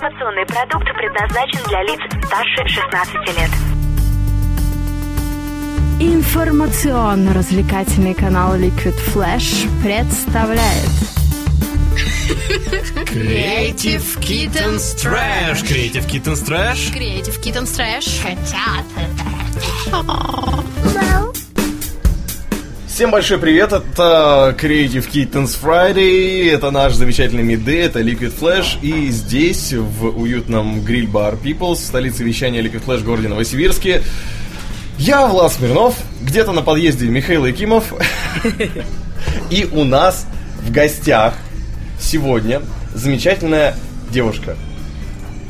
Информационный продукт предназначен для лиц старше 16 лет. Информационно-развлекательный канал Liquid Flash представляет Creative Kittens Trash. Creative Kittens Trash. Creative Kittens Trash. Всем большой привет, это Creative Kittens Friday, это наш замечательный миды, это Liquid Flash, и здесь, в уютном гриль-бар Peoples, столице вещания Liquid Flash в городе Новосибирске, я, Влад Смирнов, где-то на подъезде Михаил Якимов, и у нас в гостях сегодня замечательная девушка.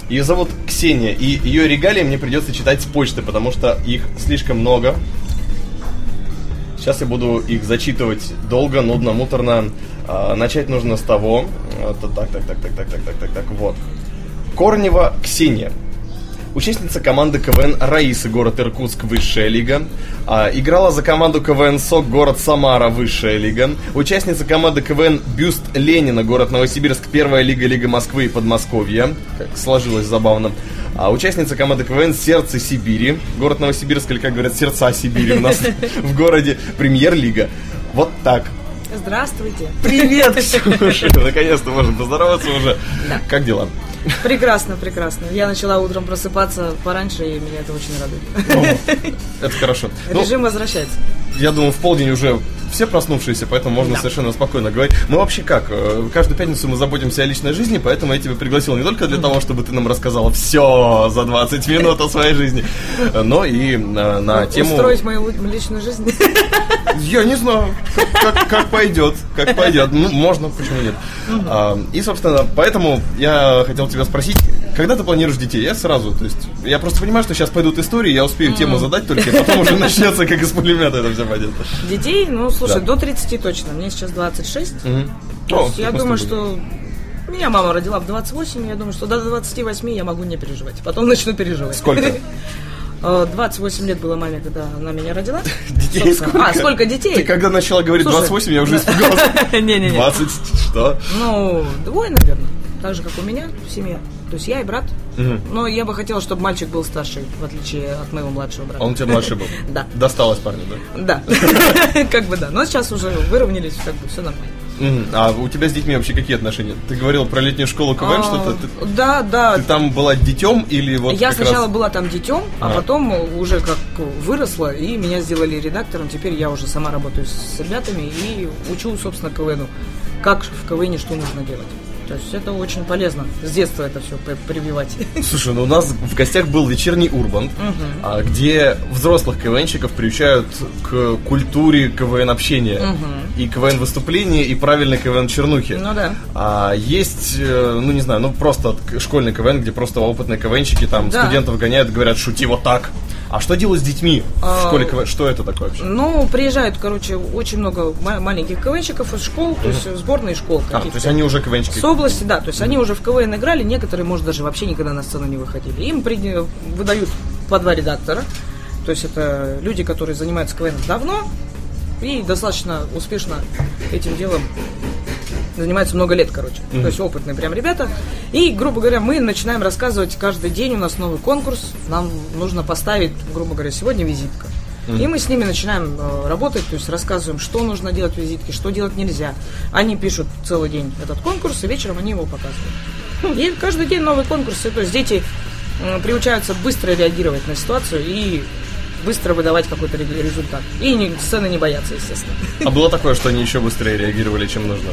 Ее зовут Ксения, и ее регалии мне придется читать с почты, потому что их слишком много. Сейчас я буду их зачитывать долго, нудно, муторно. А, начать нужно с того. Так, так, так, так, так, так, так, так, так, вот. Корнева Ксения. Участница команды КВН Раисы, город Иркутск, высшая лига. А, играла за команду КВН СОК, город Самара, высшая лига. Участница команды КВН Бюст Ленина, город Новосибирск, первая лига, Лига Москвы и Подмосковья. Как сложилось забавно. А, участница команды КВН Сердце Сибири, город Новосибирск, или как говорят, Сердца Сибири у нас в городе, Премьер-лига. Вот так. Здравствуйте. Привет, Ксюша! Наконец-то можем поздороваться уже. Как дела? Прекрасно, прекрасно. Я начала утром просыпаться пораньше, и меня это очень радует. О, это хорошо. Ну, Режим возвращается. я думаю, в полдень уже все проснувшиеся, поэтому можно Да. совершенно спокойно говорить. Мы вообще как? э, Каждую пятницу мы заботимся о личной жизни, поэтому я тебя пригласил не только для того, чтобы ты нам рассказала все за 20 минут о своей жизни, но и э, на тему... Устроить мою личную жизнь. Я не знаю, как, как- как пойдет, как пойдет. Ну, можно, почему нет. А, и, собственно, поэтому я хотел тебя спросить, когда ты планируешь детей? Я сразу, то есть, я просто понимаю, что сейчас пойдут истории, я успею тему задать только, и потом уже начнется, как из пулемета это все пойдет. Детей, ну, слушай, до 30 точно. Мне сейчас 26. Мгм. То О, есть я думаю, что меня мама родила в 28, я думаю, что до 28 я могу не переживать. Потом начну переживать. Сколько? Э, 28 лет было маме, когда она меня родила. Детей Собственно. А, сколько детей? Ты когда начала говорить Слушай, 28, я уже испугался. Не-не-не. 20, что? Ну, двое, наверное. Так же, как у меня в семье. То есть я и брат. Но я бы хотела, чтобы мальчик был старше, в отличие от моего младшего брата. Он у тебя младший был? Да. Досталось парню, да? Да. Как бы да. Но сейчас уже выровнялись, как бы все нормально. А у тебя с детьми вообще какие отношения? Ты говорил про летнюю школу КВН, А, что-то? Да, да. Ты там была детем или вот Я сначала была там детем, а А. потом уже как выросла, и меня сделали редактором. Теперь я уже сама работаю с ребятами и учу, собственно, КВНу. Как в КВНе что нужно делать. То есть это очень полезно. С детства это все прививать. Слушай, ну у нас в гостях был вечерний Урбан, а, где взрослых КВНщиков приучают к культуре КВН-общения. И КВН-выступления, и правильной КВН-чернухи. Ну да. А есть, э, ну не знаю, ну просто школьный КВН, где просто опытные КВНщики там Да. студентов гоняют, говорят, шути вот так. А что делать с детьми в А, школе КВН? Что это такое вообще? Ну, приезжают, короче, очень много ма- маленьких КВНщиков из школ, то есть сборные школ А, то есть они уже КВНщики. С области, да, то есть они уже в КВН играли, некоторые, может, даже вообще никогда на сцену не выходили. Им при- выдают по два редактора, то есть это люди, которые занимаются КВН давно и достаточно успешно этим делом занимаются много лет, короче. То есть опытные прям ребята. И, грубо говоря, мы начинаем рассказывать каждый день, у нас новый конкурс, нам нужно поставить, грубо говоря, сегодня визитка. И мы с ними начинаем э, работать, то есть рассказываем, что нужно делать в визитке, что делать нельзя. Они пишут целый день этот конкурс, и вечером они его показывают. И каждый день новый конкурс. И, то есть дети э, приучаются быстро реагировать на ситуацию и быстро выдавать какой-то ре- результат. И не, сцены не боятся, естественно. А было такое, что они еще быстрее реагировали, чем нужно?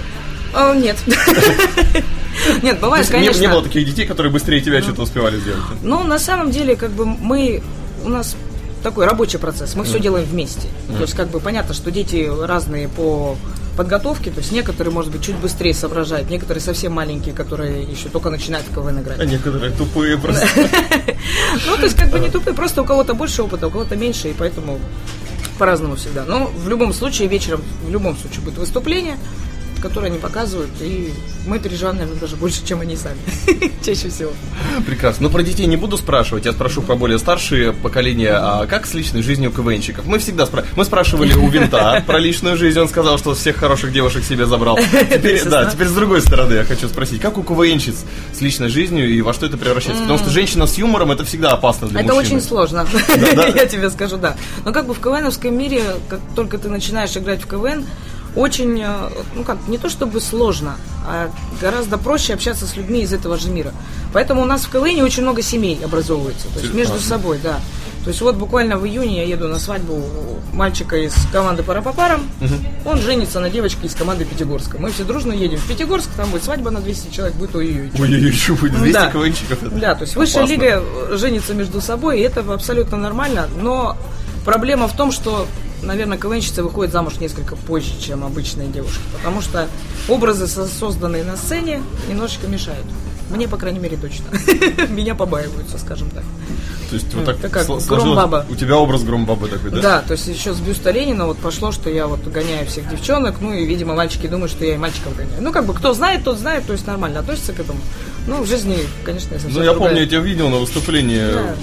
А, Нет. Нет, бывает, конечно. не было таких детей, которые быстрее тебя что-то успевали сделать? Но на самом деле, как бы мы, у нас такой рабочий процесс, мы все делаем вместе. То есть, как бы понятно, что дети разные по подготовке, то есть некоторые, может быть, чуть быстрее соображают, некоторые совсем маленькие, которые еще только начинают в КВН играть. А некоторые тупые просто. Ну, то есть, как бы не тупые, просто у кого-то больше опыта, у кого-то меньше, и поэтому по-разному всегда. Но в любом случае, вечером, в любом случае будет выступление, который они показывают, и мы переживаем, наверное, даже больше, чем они сами. Чаще всего. Прекрасно. Но про детей не буду спрашивать, я спрошу про более старшие поколения. А как с личной жизнью КВНщиков? Мы всегда спра... Мы спрашивали у Винта про личную жизнь, он сказал, что всех хороших девушек себе забрал. Теперь, да, теперь с другой стороны я хочу спросить, как у КВНщиц с личной жизнью и во что это превращается? Потому что женщина с юмором это всегда опасно для Это мужчины. очень сложно, я тебе скажу, да. Но как бы в КВНовском мире, как только ты начинаешь играть в КВН, очень, э, ну как, не то чтобы сложно, а гораздо проще общаться с людьми из этого же мира. Поэтому у нас в КВН очень много семей образовывается, то есть между собой, да. То есть вот буквально в июне я еду на свадьбу мальчика из команды пара по парам. Он женится на девочке из команды Пятигорска. Мы все дружно едем в Пятигорск, там будет свадьба на 200 человек, будет ой-ой-ой. Будет 200 Да. Это Да, то есть высшая опасно. лига э, женится между собой, и это абсолютно нормально, но проблема в том, что, наверное, КВНщицы выходят замуж несколько позже, чем обычные девушки, потому что образы, со- созданные на сцене, немножечко мешают. Мне, по крайней мере, точно. Меня побаиваются, скажем так. То есть вот так как Громбаба. У тебя образ Громбабы такой, да? Да? то есть еще с бюста Ленина вот пошло, что я вот гоняю всех девчонок, ну и, видимо, мальчики думают, что я и мальчиков гоняю. Ну, как бы, кто знает, тот знает, то есть нормально относится к этому. Ну, в жизни, конечно, я совсем Ну, я другая. помню, я тебя видел на выступлении, Да.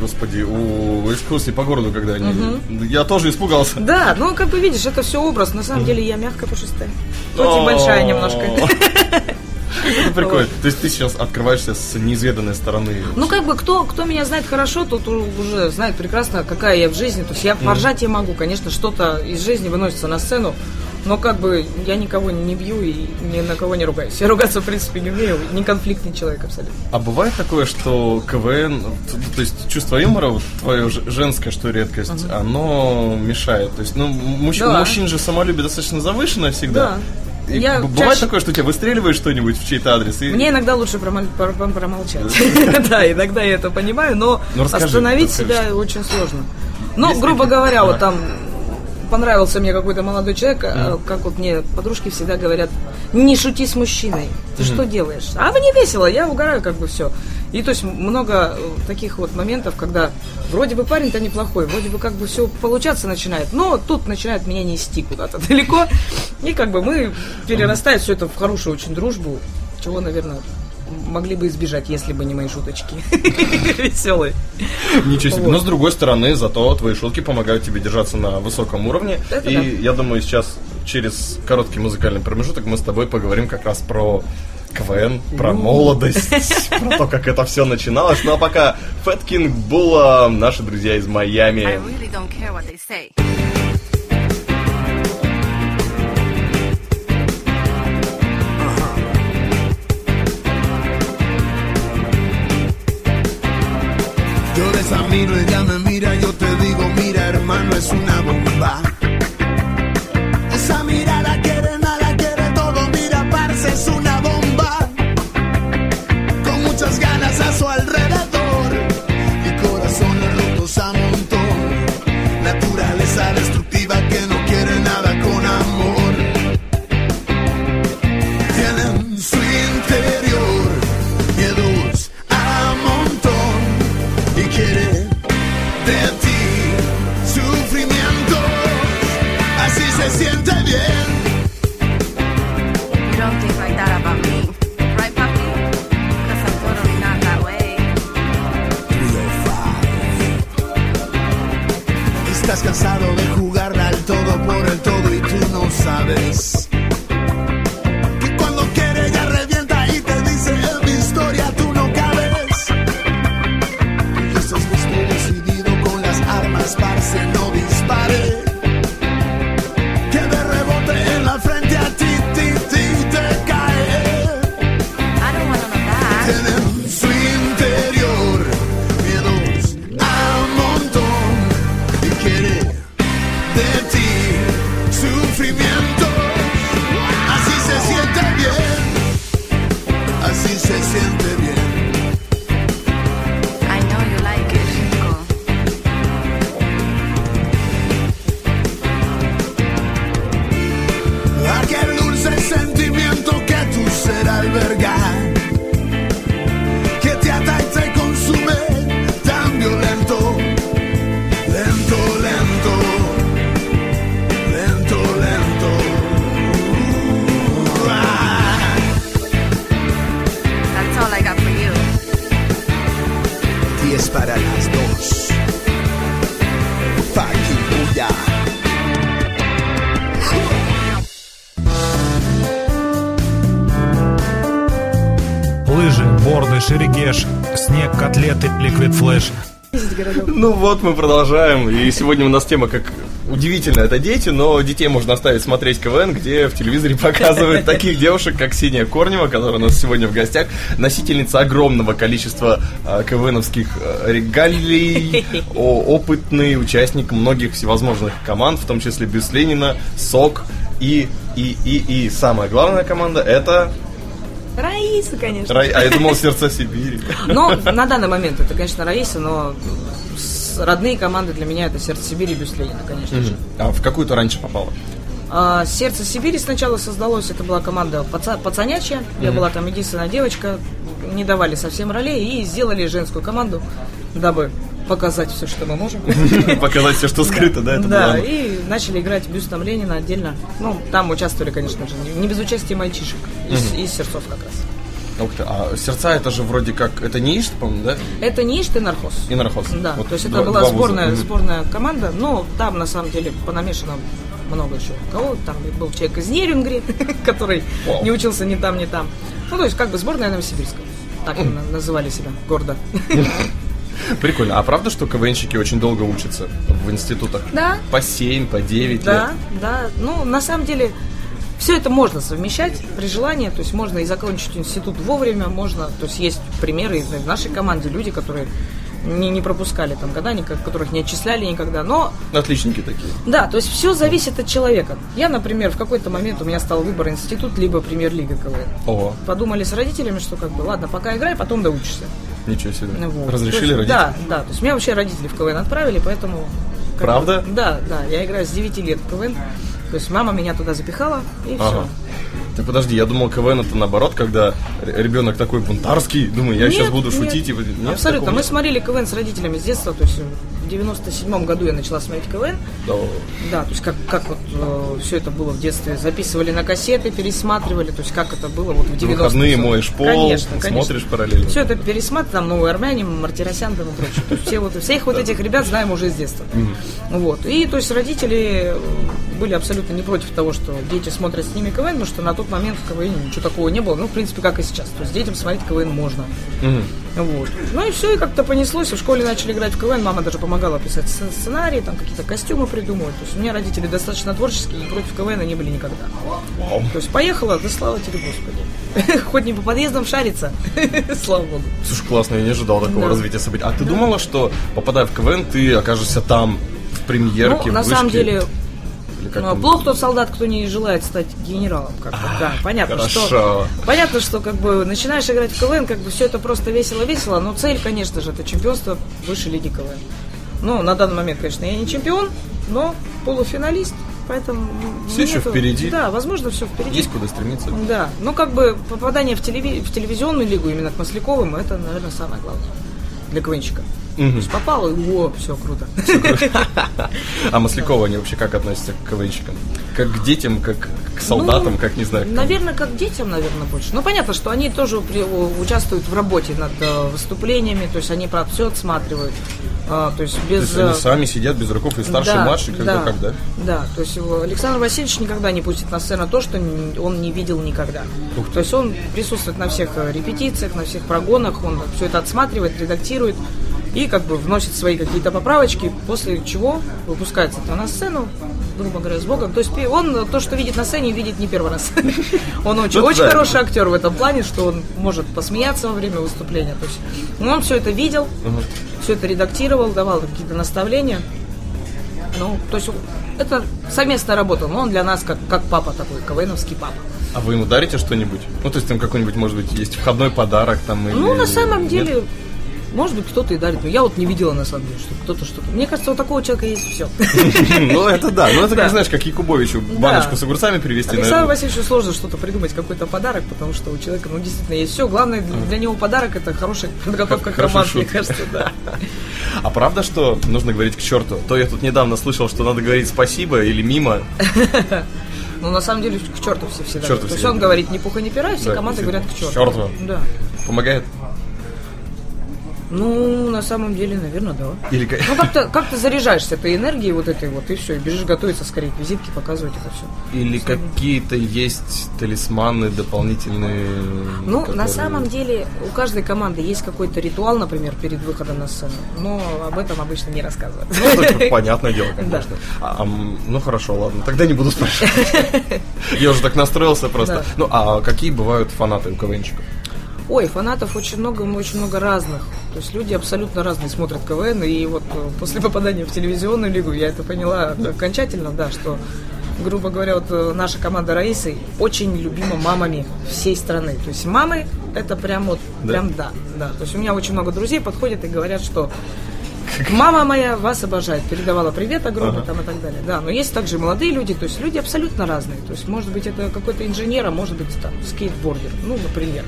Господи, у экскурсии по городу, когда они... Я тоже испугался. Да, ну как бы видишь, это все образ. На самом деле я мягкая, пушистая. Хоть и О. большая немножко. Это прикольно. То есть ты сейчас открываешься с неизведанной стороны. Ну как бы кто, кто меня знает хорошо, тот уже знает прекрасно, какая я в жизни. То есть я поржать я могу, конечно, что-то из жизни выносится на сцену. Но как бы я никого не бью и ни на кого не ругаюсь. Я ругаться, в принципе, не умею. Не конфликтный человек абсолютно. А бывает такое, что КВН, то есть чувство юмора, вот твое женское, что редкость, оно мешает. То есть, ну, мужч- Да. мужчин же самолюбие достаточно завышенное всегда. Да. И Я бывает чаще- такое, что тебя выстреливает что-нибудь в чей-то адрес? И... Мне иногда лучше промол- пр- пр- промолчать. Да, иногда я это понимаю, но Ну, остановить себя очень сложно. Ну, грубо говоря, вот там понравился мне какой-то молодой человек, а, как вот мне подружки всегда говорят, не шути с мужчиной, ты что делаешь? А мне весело, я угораю как бы все. И то есть много э, таких вот моментов, когда вроде бы парень-то неплохой, вроде бы как бы все получаться начинает, но тут начинает меня нести куда-то далеко, и как бы мы перерастает все это в хорошую очень дружбу, чего, наверное, могли бы избежать, если бы не мои шуточки веселые. Ничего себе. Но с другой стороны, зато твои шутки помогают тебе держаться на высоком уровне. И я думаю, сейчас через короткий музыкальный промежуток мы с тобой поговорим как раз про КВН, про молодость, про то, как это все начиналось. Ну а пока Фэт Кинг Була, наши друзья из I Майами. really don't care what they say. Miro, ella me mira, yo te digo, mira hermano, es una bomba. Sabes. Мы продолжаем. И сегодня у нас тема как удивительно, это дети, но детей можно оставить смотреть КВН, где в телевизоре показывают таких девушек, как Синяя Корнева, которая у нас сегодня в гостях, носительница огромного количества э, КВНовских э, регалий, о- опытный участник многих всевозможных команд, в том числе Бюст Ленина, СОК и, и, и, и самая главная команда это... Раиса, конечно. Рай- А я думал, Сердца Сибири. Но на данный момент это, конечно, Раиса, но родные команды для меня это Сердце Сибири и Бюст Ленина, конечно же. А в какую-то раньше попала? А, Сердце Сибири сначала создалось, это была команда паца- пацанячья, я была там единственная девочка, не давали совсем ролей и сделали женскую команду, дабы показать все, что мы можем. Показать все, что скрыто, да? Да, и начали играть бюстом Ленина отдельно. Ну, там участвовали, конечно же, не- без участия мальчишек из сердцов как раз. Ух ты, а сердца это же вроде как, это не ИШТ, по-моему, да? Это не Ишт и Нархоз. И Нархоз. Да, Вот то есть это два- была два вуза. сборная, сборная команда, но там на самом деле понамешано много еще кого. Там был человек из Нерингри, который Вау. не учился ни там, ни там. Ну, то есть как бы сборная Новосибирска. Так на- называли себя гордо. Прикольно. А правда, что КВНщики очень долго учатся в институтах? Да. По 7, по 9 Да, лет? да. Ну, на самом деле, все это можно совмещать при желании. То есть можно и закончить институт вовремя, можно. То есть есть примеры в нашей команде, люди, которые не, не пропускали там года, никак- которых не отчисляли никогда. Но Отличники такие. Да, то есть все зависит от человека. Я, например, в какой-то момент у меня стал выбор институт либо премьер-лига КВН. Ого, Подумали с родителями, что как бы, ладно, пока играй, потом доучишься. ничего себе. Вот. Разрешили То есть, родители? Да, да. То есть меня вообще родители в КВН отправили, поэтому... Правда? бы, да, да. Я играю с 9 лет в КВН. То есть мама меня туда запихала, и Ага. все. Так подожди, я думал, КВН это наоборот, когда ребенок такой бунтарский, думаю, я сейчас буду шутить. и нет, Абсолютно. Мы нет? смотрели КВН с родителями с детства, то есть в 97 году я начала смотреть КВН. Да. Да, то есть как, как вот все это было в детстве. Записывали на кассеты, пересматривали, то есть как это было вот в 90-е. В выходные моешь пол, конечно, конечно. смотришь параллельно. Все это пересматривали, там новые армяне, Мартиросян там и прочее. То есть все вот, всех вот этих ребят знаем уже с детства. Вот. И то есть родители э, были абсолютно не против того, что дети смотрят с ними КВН, потому что на тот момент в КВН ничего такого не было. Ну, в принципе, как и сейчас. То есть детям смотреть КВН можно. Вот. Ну и все, и как-то понеслось. И в школе начали играть в КВН. Мама даже помогала писать сц- сценарии, там какие-то костюмы придумывать. То есть у меня родители достаточно творческие, и против КВН не были никогда. То есть поехала, да слава тебе, Господи. Хоть не по подъездам шарится. Слава Богу. Слушай, классно, я не ожидал такого Да. развития событий. А ты думала, что попадая в КВН, ты окажешься там, в премьерке, Ну, в на вышке? самом деле, Или как ну, там? плох тот солдат, кто не желает стать генералом. Как бы, да, понятно, хорошо. что понятно, что как бы начинаешь играть в КВН, как бы все это просто весело-весело, но цель, конечно же, это чемпионство высшей лиги КВН. Ну, на данный момент, конечно, я не чемпион, но полуфиналист, поэтому... Всё ещё нету- впереди. Да, возможно, все впереди. Есть куда стремиться? Да, ну как бы попадание в, телеви- в телевизионную лигу, именно к Масляковым, это, наверное, самое главное для КВНчика. Есть попал, и о, все круто. А Маслякова, они вообще как относятся к КВНщикам? Как к детям, как к солдатам, Ну, как не знаю. к? Наверное, как детям, наверное, больше. Ну, понятно, что они тоже участвуют в работе над э, выступлениями, то есть они про все отсматривают. А, то есть То без... есть они э, сами сидят без руков и старший, и младший, когда да, как, да? Да, то есть Александр Васильевич никогда не пустит на сцену то, что он не видел никогда. Ух ты. То есть он присутствует на всех репетициях, на всех прогонах, он все это отсматривает, редактирует и как бы вносит свои какие-то поправочки, после чего выпускается это на сцену, грубо говоря, с Богом. То есть он то, что видит на сцене, видит не первый раз. Он очень, Ну очень хороший актер в этом плане, что он может посмеяться во время выступления. То есть ну, он все это видел, все это редактировал, давал какие-то наставления. Ну, то есть это совместная работа, но он для нас как, как папа такой, КВНовский папа. А вы ему дарите что-нибудь? Ну, то есть там какой-нибудь, может быть, есть входной подарок там или... Ну, на самом Нет? Может быть, кто-то и дарит, но я вот не видела, на самом деле, что кто-то что-то... Мне кажется, у такого человека есть все. Ну, это да. Ну, это как, знаешь, как Якубовичу баночку с огурцами привезти, Александру. Васильевичу сложно что-то придумать, какой-то подарок, потому что у человека, ну, действительно, есть все. Главное для, него подарок – это хорошая подготовка к роману, мне кажется, да. А правда, что нужно говорить к черту? То я тут недавно слышал, что надо говорить спасибо или мимо. Ну, на самом деле, к черту все всегда. черту То есть он говорит, ни пуха, ни пера, и все команды говорят к черту. К черту. Да. Помогает? Ну, на самом деле, наверное, да. Или ка- Ну, как-то как заряжаешься этой энергией вот этой вот, и все, и бежишь готовиться скорее к визитке, показывать это все. Или какие-то есть талисманы дополнительные? Ну, на которые- самом деле, у каждой команды есть какой-то ритуал, например, перед выходом на сцену, но об этом обычно не рассказывают. Ну, это понятное дело, Да. конечно. А, ам, ну хорошо, ладно, тогда не буду спрашивать. Я уже так настроился просто. Да. Ну, а какие бывают фанаты у КВНчиков? Ой, фанатов очень много, очень много разных. То есть люди абсолютно разные смотрят КВН, и вот э, после попадания в телевизионную лигу я это поняла окончательно, да, что, грубо говоря, вот э, наша команда Раисы очень любима мамами всей страны. То есть мамы это прям вот, Да? прям да, да. То есть у меня очень много друзей подходят и говорят, что Мама моя вас обожает, передавала привет огромный Ага. там и так далее. Да, но есть также молодые люди, то есть люди абсолютно разные. То есть, может быть, это какой-то инженер, а может быть, там, скейтбордер, ну, например.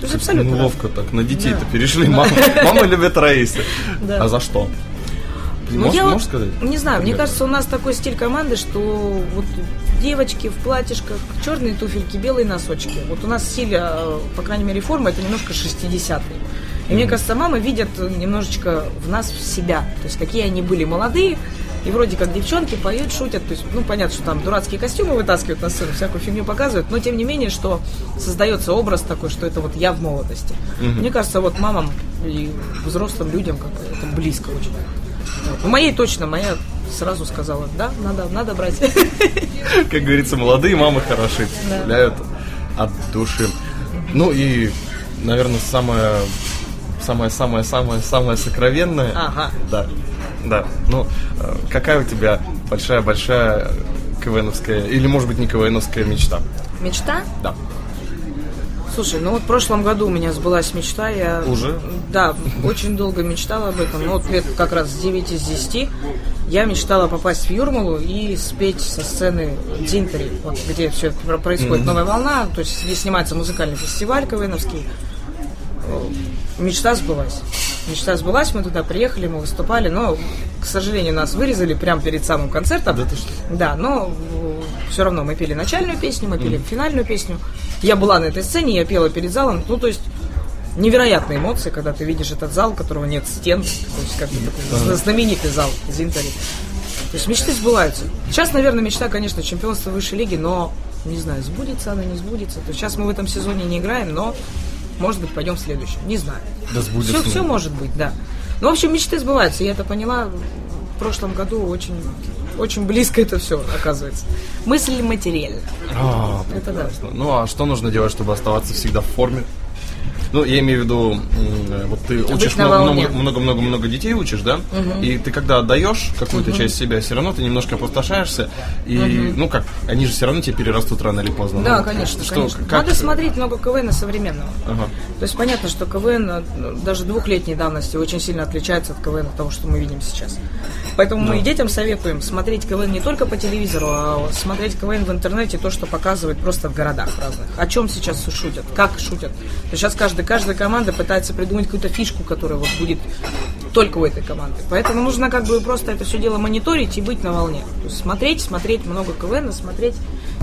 То есть абсолютно. Ну, разные. ловко так, на детей-то Да. перешли. Мама, мама любит Раисы. Да. А за что? Ну, Можешь, я можешь сказать? Не знаю, мне Например? кажется, у нас такой стиль команды, что вот девочки в платьишках, черные туфельки, белые носочки. Вот у нас стиль, э, по крайней мере, форма, это немножко 60-е. И мне кажется, мамы видят немножечко в нас себя. То есть, какие они были молодые, и вроде как девчонки поют, шутят. То есть, ну, понятно, что там дурацкие костюмы вытаскивают на сцену, всякую фигню показывают, но тем не менее, что создается образ такой, что это вот я в молодости. Мне кажется, вот мамам и взрослым людям как это близко очень. Вот. У моей точно, моя сразу сказала, да, надо, надо брать. Как говорится, молодые мамы хороши, представляют от души. Ну и, наверное, самое самое самое самое самое сокровенное. Ага. Да. Да. Ну, э, какая у тебя большая большая КВНовская, или может быть не КВНовская мечта? Мечта? Да. Слушай, ну вот в прошлом году у меня сбылась мечта. Я, Уже? Да, очень долго мечтала об этом. Ну вот лет как раз с 9 из 10 я мечтала попасть в Юрмалу и спеть со сцены Дзинтери, вот где все происходит, новая волна, то есть где снимается музыкальный фестиваль КВНовский. Э, Мечта сбылась. Мечта сбылась, мы туда приехали, мы выступали, но, к сожалению, нас вырезали прямо перед самым концертом. Да ты что? Да, но все равно мы пели начальную песню, мы пели финальную песню. Я была на этой сцене, я пела перед залом. Ну, то есть невероятные эмоции, когда ты видишь этот зал, у которого нет стен, то есть как такой зна- знаменитый зал Зинтари. То есть мечты сбываются. Сейчас, наверное, мечта, конечно, чемпионство высшей лиги, но не знаю, сбудется она, не сбудется. То есть сейчас мы в этом сезоне не играем, но может быть пойдем в следующем. Не знаю. Да сбудется. Все, все может быть, да. Ну, в общем, мечты сбываются. Я это поняла в прошлом году очень, очень близко это все оказывается. Мысль материальна. А, Это да. прекрасно. Ну а что нужно делать, чтобы оставаться всегда в форме? Ну, я имею в виду, м, вот ты учишь много-много-много детей учишь, да? И ты когда отдаешь какую-то часть себя, все равно ты немножко опустошаешься. И, ну как, они же все равно тебе перерастут рано или поздно. Да, Ну, конечно, что, конечно. как- Надо смотреть много КВН современного. Ага. То есть понятно, что КВН э, даже двухлетней давности очень сильно отличается от КВН того, что мы видим сейчас. Поэтому мы и детям советуем смотреть КВН не только по телевизору, а смотреть КВН в интернете, то, что показывают просто в городах разных. О чем сейчас шутят, как шутят. То сейчас каждый, каждая команда пытается придумать какую-то фишку, которая вот будет только у этой команды. Поэтому нужно как бы просто это все дело мониторить и быть на волне. То есть смотреть, смотреть много КВН, смотреть,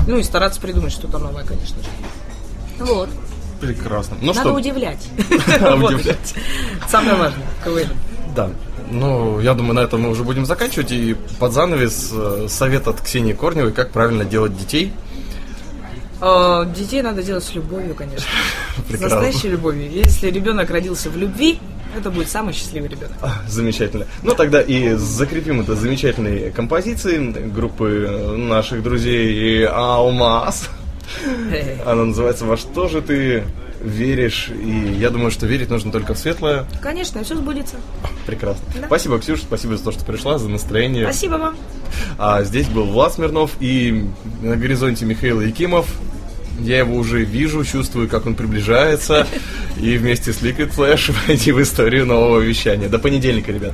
ну и стараться придумать что-то новое, конечно же. Вот. Прекрасно. Ну Надо что, удивлять. Удивлять. Самое важное КВН. да. Ну, я думаю, на этом мы уже будем заканчивать. И под занавес э, совет от Ксении Корневой, как правильно делать детей. Э, Детей надо делать с любовью, конечно. С Прекрасно. настоящей любовью. Если ребенок родился в любви, это будет самый счастливый ребенок. А, Замечательно. Ну тогда и закрепим это замечательной композицией группы наших друзей Алмаз. Она называется «Во что же ты веришь?» И я думаю, что верить нужно только в светлое. Конечно, все сбудется. Прекрасно. Да. Спасибо, Ксюша, спасибо за то, что пришла, за настроение. Спасибо вам. А здесь был Влад Смирнов и на горизонте Михаил Якимов. Я его уже вижу, чувствую, как он приближается. И вместе с Liquid Flash войти в историю нового вещания. До понедельника, ребят.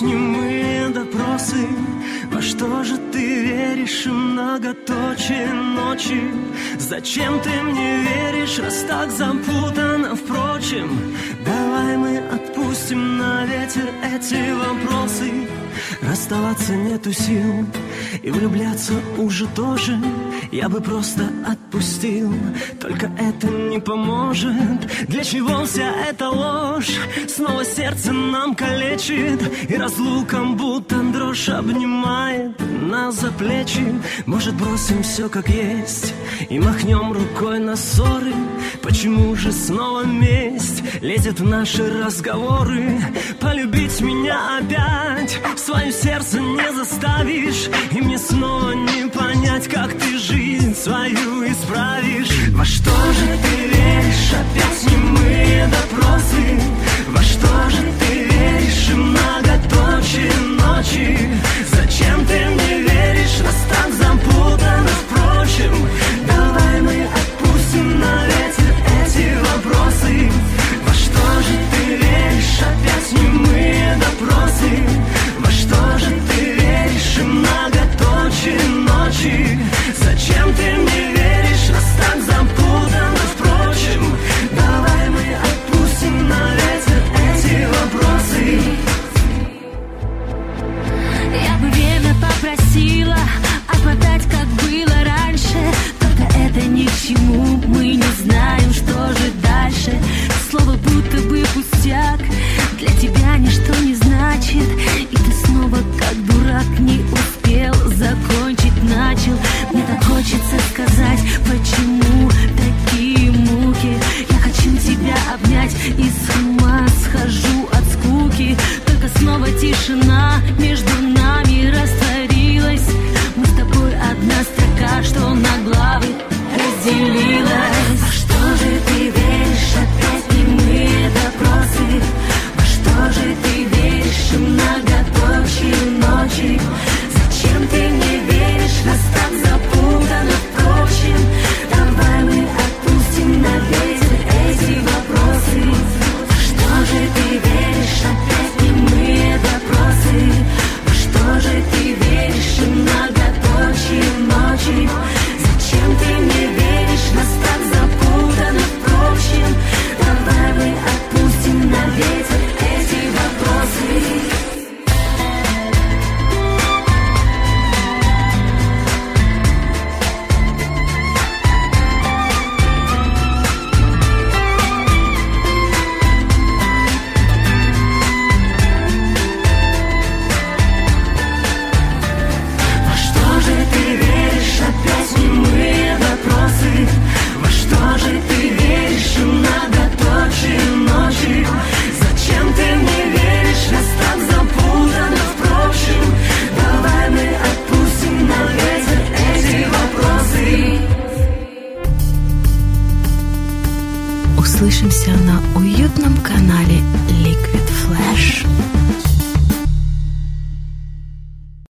немые допросы. Во что же ты веришь, многоточие ночи? Зачем ты мне веришь, раз так запутано, впрочем? Давай мы отпустим на ветер эти вопросы. Расставаться нету сил и влюбляться уже тоже. Я бы просто отпустил, только это не поможет Для чего вся эта ложь? Снова сердце нам калечит И разлуком будто дрожь обнимает нас за плечи Может бросим все как есть И махнем рукой на ссоры Почему же снова месть лезет в наши разговоры? Полюбить меня опять свое сердце не заставишь И мне снова не понять, как ты жить жизнь свою исправишь. Во что же ты веришь, опять немые допросы. Во что же ты веришь, и многоточие ночи. Зачем ты мне веришь, нас так запутано впрочем.